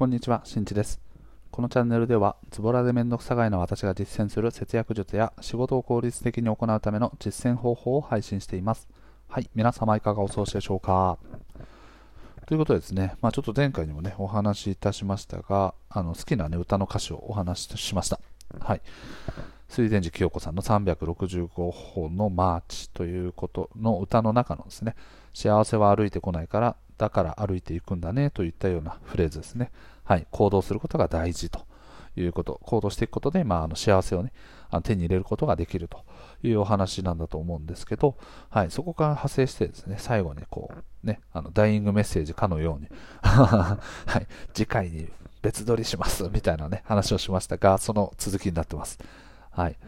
こんにちは、しんちです。このチャンネルでは、ズボラでめんどくさがいの私が実践する節約術や仕事を効率的に行うための実践方法を配信しています。はい、皆様いかがお過ごしでしょうかということでですね、まあ、ちょっと前回にもね、お話しいたしましたが、あの好きな、ね、歌の歌詞をお話ししました。はい。水田寺清子さんの365本のマーチということの歌の中のですね、幸せは歩いてこないから、だから歩いていくんだねといったようなフレーズですね。はい。行動することが大事ということ。行動していくことで、まあ、あの幸せをね、あの手に入れることができるというお話なんだと思うんですけど、はい。そこから派生してですね、最後にこう、ね、あの、ダイイングメッセージかのように、はい。次回に別撮りしますみたいなね、話をしましたが、その続きになってます。はい。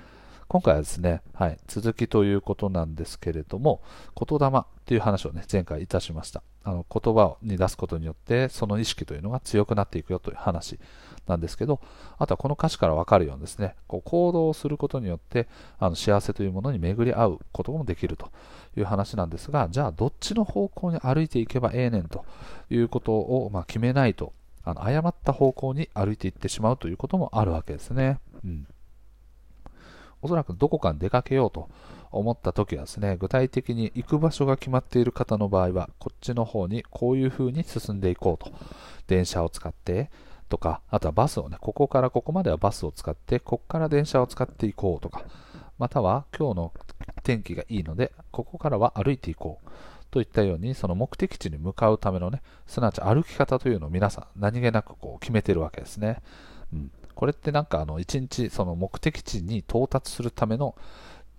今回はですね、はい、続きということなんですけれども、言霊っていう話をね、前回いたしました。あの言葉に出すことによって、その意識というのが強くなっていくよという話なんですけど、あとはこの歌詞からわかるようにですね、こう行動をすることによって、あの幸せというものに巡り合うこともできるという話なんですが、じゃあどっちの方向に歩いていけばええねんということを、ま、決めないと、あの誤った方向に歩いていってしまうということもあるわけですね。うんおそらくどこかに出かけようと思った時はですね、具体的に行く場所が決まっている方の場合は、こっちの方にこういう風に進んでいこうと。電車を使ってとか、あとはバスをね、ここからここまではバスを使って、ここから電車を使っていこうとか、または今日の天気がいいので、ここからは歩いていこう。といったように、その目的地に向かうためのね、すなわち歩き方というのを皆さん何気なくこう決めてるわけですね。うんこれってなんかあの一日その目的地に到達するための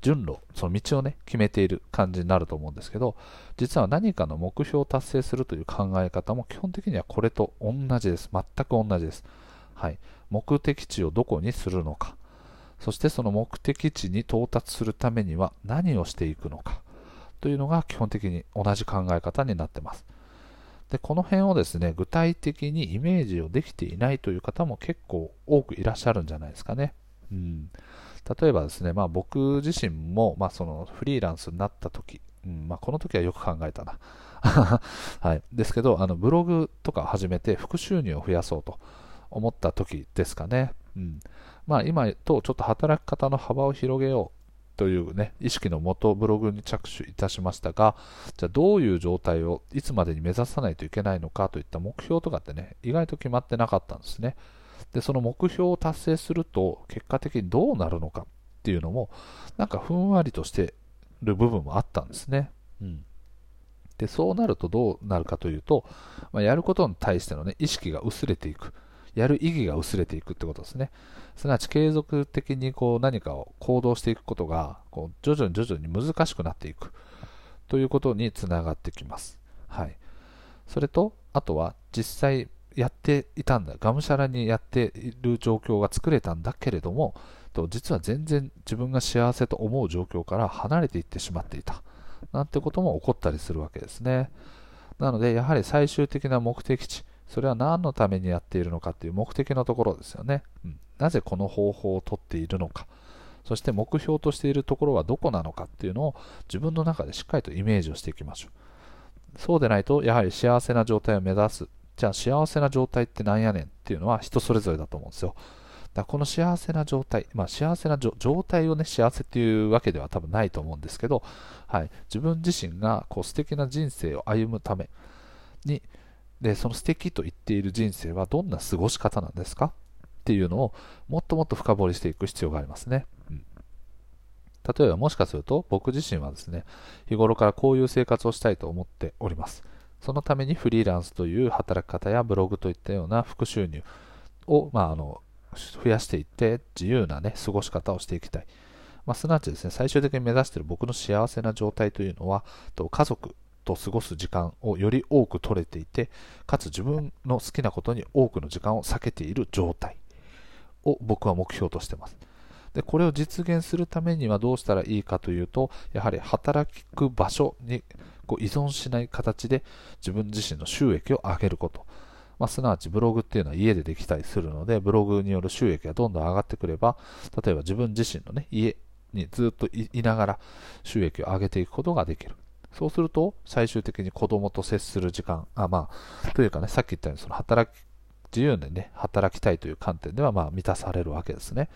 順路、その道をね、決めている感じになると思うんですけど、実は何かの目標を達成するという考え方も基本的にはこれと同じです。全く同じです。はい。目的地をどこにするのか。そしてその目的地に到達するためには何をしていくのか。というのが基本的に同じ考え方になってます。でこの辺をですね具体的にイメージをできていないという方も結構多くいらっしゃるんじゃないですかね。うん、例えばですね、まあ、僕自身も、まあ、そのフリーランスになった時、うんまあ、この時はよく考えたな。はい、ですけどあのブログとか始めて副収入を増やそうと思った時ですかね。うんまあ、今とちょっと働き方の幅を広げようというね、意識のもとブログに着手いたしましたが、じゃあどういう状態をいつまでに目指さないといけないのかといった目標とかってね、意外と決まってなかったんですね。で、その目標を達成すると、結果的にどうなるのかっていうのも、なんかふんわりとしてる部分もあったんですね。うん。で、そうなるとどうなるかというと、まあ、やることに対してのね、意識が薄れていく。やる意義が薄れていくってことですね。すなわち継続的にこう何かを行動していくことがこう徐々に徐々に難しくなっていくということにつながってきます。はい。それと、あとは実際やっていたんだ、がむしゃらにやっている状況が作れたんだけれども、と実は全然自分が幸せと思う状況から離れていってしまっていた。なんてことも起こったりするわけですね。なので、やはり最終的な目的地、それは何のためにやっているのかっていう目的のところですよね。うん、なぜこの方法をとっているのか。そして目標としているところはどこなのかっていうのを自分の中でしっかりとイメージをしていきましょう。そうでないと、やはり幸せな状態を目指す。じゃあ幸せな状態って何やねんっていうのは人それぞれだと思うんですよ。だこの幸せな状態、まあ、幸せな状態をね、幸せっていうわけでは多分ないと思うんですけど、はい、自分自身がこう素敵な人生を歩むために、で、その素敵と言っている人生はどんな過ごし方なんですかっていうのをもっともっと深掘りしていく必要がありますね。例えばもしかすると僕自身はですね、日頃からこういう生活をしたいと思っております。そのためにフリーランスという働き方やブログといったような副収入を、まあ、あの増やしていって自由な、ね、過ごし方をしていきたい。まあ、すなわちですね、最終的に目指している僕の幸せな状態というのは、と家族、と過ごす時間をより多く取れていて、かつ自分の好きなことに多くの時間を避けている状態を僕は目標としています。で、これを実現するためにはどうしたらいいかというと、やはり働く場所にこう依存しない形で自分自身の収益を上げること。まあ、すなわちブログっていうのは家でできたりするので、ブログによる収益がどんどん上がってくれば、例えば自分自身のね、家にずっといながら収益を上げていくことができる。そうすると、最終的に子供と接する時間、あ、まあ、というかね、さっき言ったように、その働き自由にね、働きたいという観点ではまあ満たされるわけですね。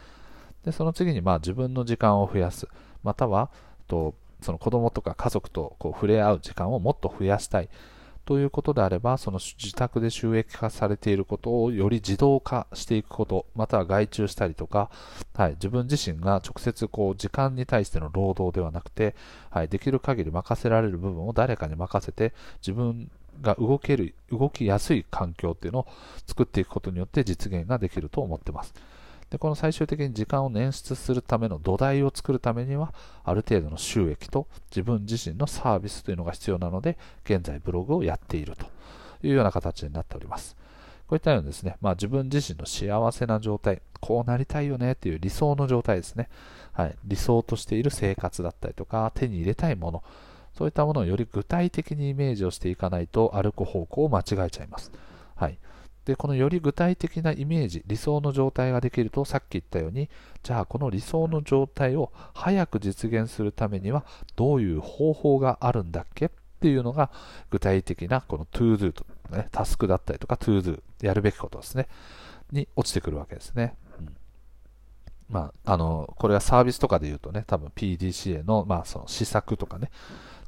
で、その次にまあ自分の時間を増やす、または、とその子供とか家族とこう触れ合う時間をもっと増やしたい。ということであれば、その自宅で収益化されていることをより自動化していくこと、または外注したりとか、はい、自分自身が直接こう時間に対しての労働ではなくて、はい、できる限り任せられる部分を誰かに任せて、自分が動ける、動きやすい環境っていうのを作っていくことによって実現ができると思ってます。で、この最終的に時間を捻出するための土台を作るためには、ある程度の収益と自分自身のサービスというのが必要なので、現在ブログをやっているというような形になっております。こういったようにですね、まあ、自分自身の幸せな状態、こうなりたいよねっていう理想の状態ですね。はい、理想としている生活だったりとか、手に入れたいもの、そういったものをより具体的にイメージをしていかないと歩く方向を間違えちゃいます。はい。で、このより具体的なイメージ、理想の状態ができると、さっき言ったように、じゃあこの理想の状態を早く実現するためには、どういう方法があるんだっけ？っていうのが、具体的なこの to do と、ね、タスクだったりとか to do、やるべきことですね、に落ちてくるわけですね。うん。まあ、あの、これはサービスとかで言うとね、多分 PDCA の、まあ、その施策とかね、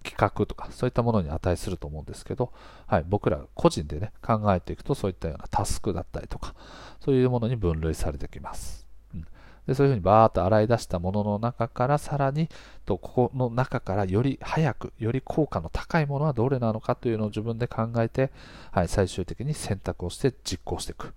企画とか、そういったものに値すると思うんですけど、はい、僕ら個人でね、考えていくと、そういったようなタスクだったりとか、そういうものに分類されてきます。うん、でそういうふうにバーッと洗い出したものの中からさらにとここの中からより早くより効果の高いものはどれなのかというのを自分で考えて、はい、最終的に選択をして実行していく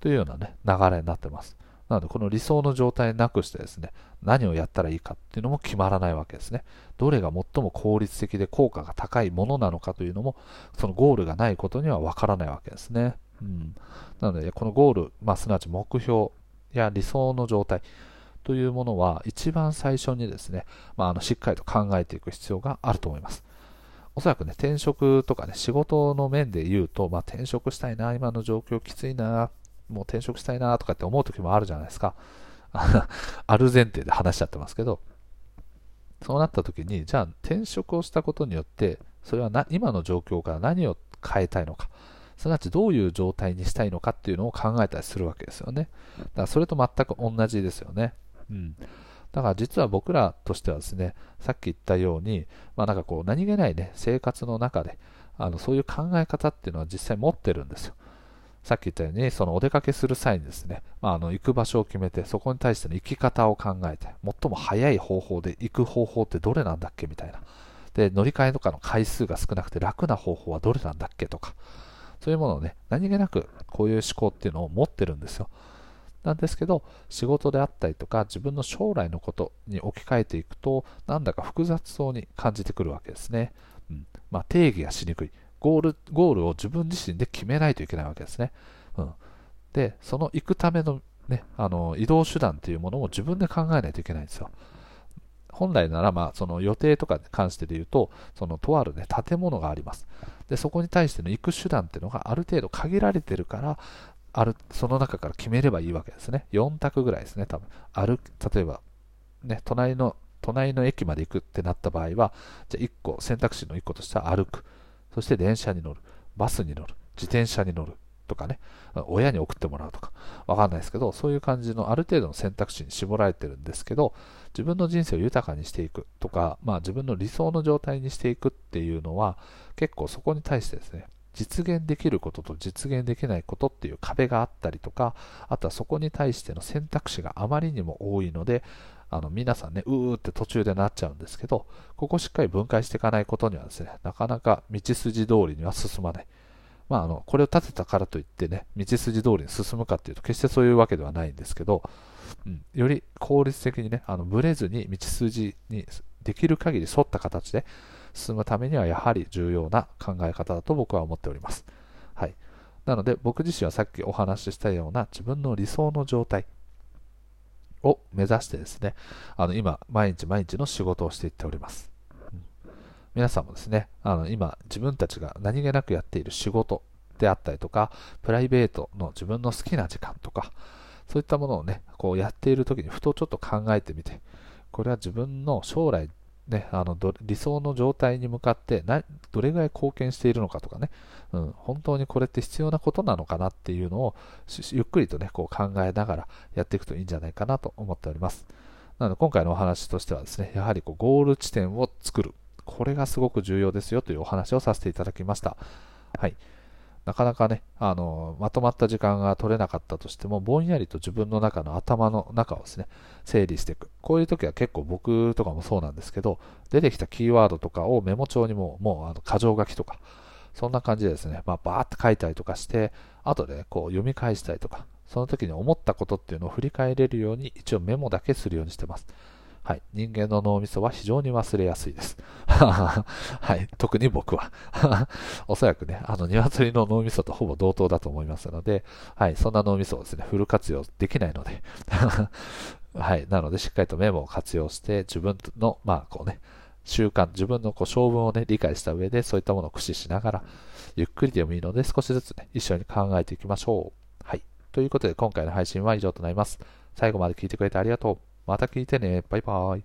というような、ね、流れになってます。なので、この理想の状態なくしてですね、何をやったらいいかっていうのも決まらないわけですね。どれが最も効率的で効果が高いものなのかというのも、そのゴールがないことにはわからないわけですね。うん。なので、このゴール、まあ、すなわち目標や理想の状態というものは、一番最初にですね、まあ、あのしっかりと考えていく必要があると思います。おそらくね、転職とかね、仕事の面で言うと、まあ、転職したいな、今の状況きついな、もう転職したいなとかって思う時もあるじゃないですか。ある前提で話しちゃってますけど、そうなった時に、じゃあ転職をしたことによって、それはな今の状況から何を変えたいのか、すなわちどういう状態にしたいのかっていうのを考えたりするわけですよね。だからそれと全く同じですよね。うん。だから実は僕らとしてはですね、さっき言ったように、まあなんかこう何気ないね、生活の中で、あのそういう考え方っていうのは実際持ってるんですよ。さっき言ったように、そのお出かけする際にですね、まあ、あの行く場所を決めて、そこに対しての行き方を考えて、最も早い方法で行く方法ってどれなんだっけみたいな。で、乗り換えとかの回数が少なくて楽な方法はどれなんだっけとか、そういうものをね、何気なくこういう思考っていうのを持ってるんですよ。なんですけど、仕事であったりとか、自分の将来のことに置き換えていくと、なんだか複雑そうに感じてくるわけですね。うん。まあ、定義がしにくい。ゴール、ゴールを自分自身で決めないといけないわけですね。うん。で、その行くためのね、あの、移動手段っていうものを自分で考えないといけないんですよ。本来なら、まあ、その予定とかに関してで言うと、そのとあるね、建物があります。で、そこに対しての行く手段っていうのがある程度限られてるから、ある、その中から決めればいいわけですね。4択ぐらいですね、多分。歩例えば、ね、隣の、隣の駅まで行くってなった場合は、じゃあ1個、選択肢の1個としては歩く。そして電車に乗る、バスに乗る、自転車に乗る。とかね、親に送ってもらうとか、わかんないですけど、そういう感じのある程度の選択肢に絞られてるんですけど、自分の人生を豊かにしていく。とか、まあ自分の理想の状態にしていくっていうのは、結構そこに対してですね、実現できることと実現できないことっていう壁があったりとか、あとはそこに対しての選択肢があまりにも多いので、あの皆さんね、うーって途中でなっちゃうんですけど、ここしっかり分解していかないことにはですね、なかなか道筋通りには進まない。まあ、あのこれを立てたからといってね、道筋通りに進むかっていうと、決してそういうわけではないんですけど、うん、より効率的にね、あのブレずに道筋にできる限り沿った形で進むためには、やはり重要な考え方だと僕は思っております。はい。なので、僕自身はさっきお話ししたような自分の理想の状態、を目指してですね、あの今、毎日毎日の仕事をしていっております。うん、皆さんもですね、あの今、自分たちが何気なくやっている仕事であったりとか、プライベートの自分の好きな時間とか、そういったものをね、こうやっている時にふとちょっと考えてみて、これは自分の将来、ね、あの理想の状態に向かってなどれぐらい貢献しているのかとかね、うん、本当にこれって必要なことなのかなっていうのをゆっくりとね、こう考えながらやっていくといいんじゃないかなと思っております。なので今回のお話としてはですね、やはりこうゴール地点を作る。これがすごく重要ですよというお話をさせていただきました。はい。なかなかね、あの、まとまった時間が取れなかったとしても、ぼんやりと自分の中の頭の中をですね、整理していく。こういう時は結構僕とかもそうなんですけど、出てきたキーワードとかをメモ帳にも、もう、あの、箇条書きとか、そんな感じでですね、まあ、バーって書いたりとかして、後でね、こう読み返したりとか、その時に思ったことっていうのを振り返れるように、一応メモだけするようにしてます。はい。人間の脳みそは非常に忘れやすいです。はい。特に僕は。おそらくね、あの、鶏の脳みそとほぼ同等だと思いますので、はい。そんな脳みそをですね、フル活用できないので、はい。なので、しっかりとメモを活用して、自分の、まあ、こうね、習慣、自分のこう性分をね、理解した上で、そういったものを駆使しながら、ゆっくりでもいいので、少しずつね、一緒に考えていきましょう。はい。ということで、今回の配信は以上となります。最後まで聞いてくれてありがとう。また聞いてね。バイバーイ。